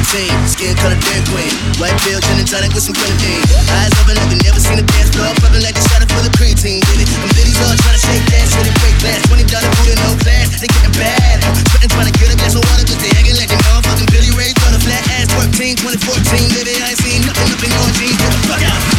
19, skin color Dairy Queen. White pill, gin and tonic with some grenadine. Eyes open like they never seen a dance floor. Popping like they shot it full of creatine. Did it? Bitties all trying to shake that shit and break glass. $20 food and no class. They getting bad. Sweating trying to get a glass of water cause they hanging like they motherfucking Billy Ray. Got a flat ass 14, 2014. Baby, I ain't seen nothing up in your jeans. Get the fuck out.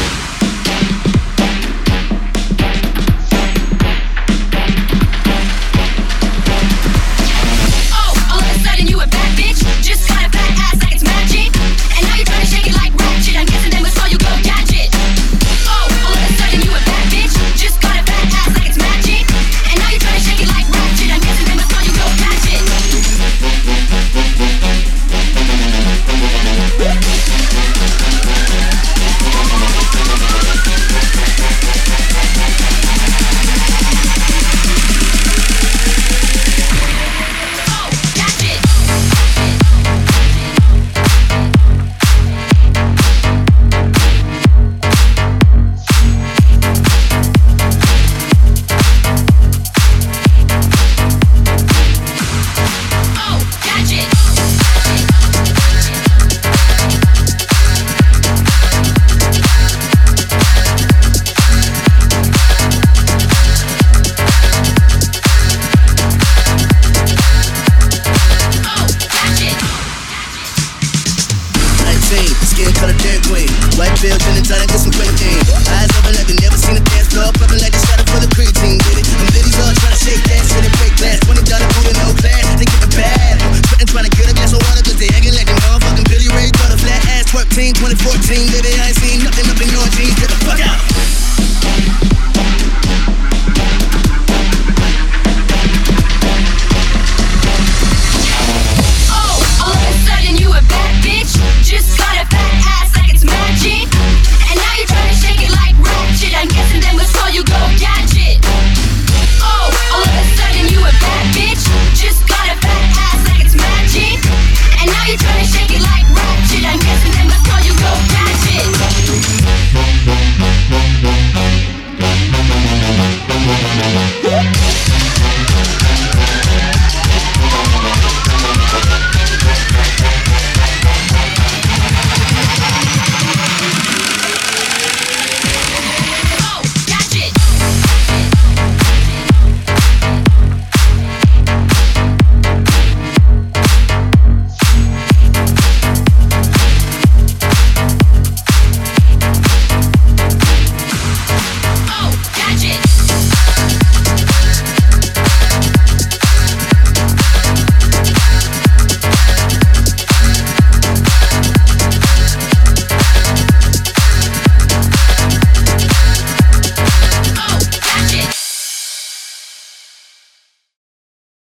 color thin queen. White pills and a tonic, some quick. Eyes open like you never seen a dance floor, popping like they shot it for the creatine. Did it? Them bitches all trying to shake ass, shit and break glass. Twenty dollar food and no class, they get the bad. Sweating trying to get a glass of water, cause they acting like they motherfucking Billy Ray. Got a flat ass, twerk team, 2014, baby, I ain't seen nothing up in your jeans. Get the fuck out.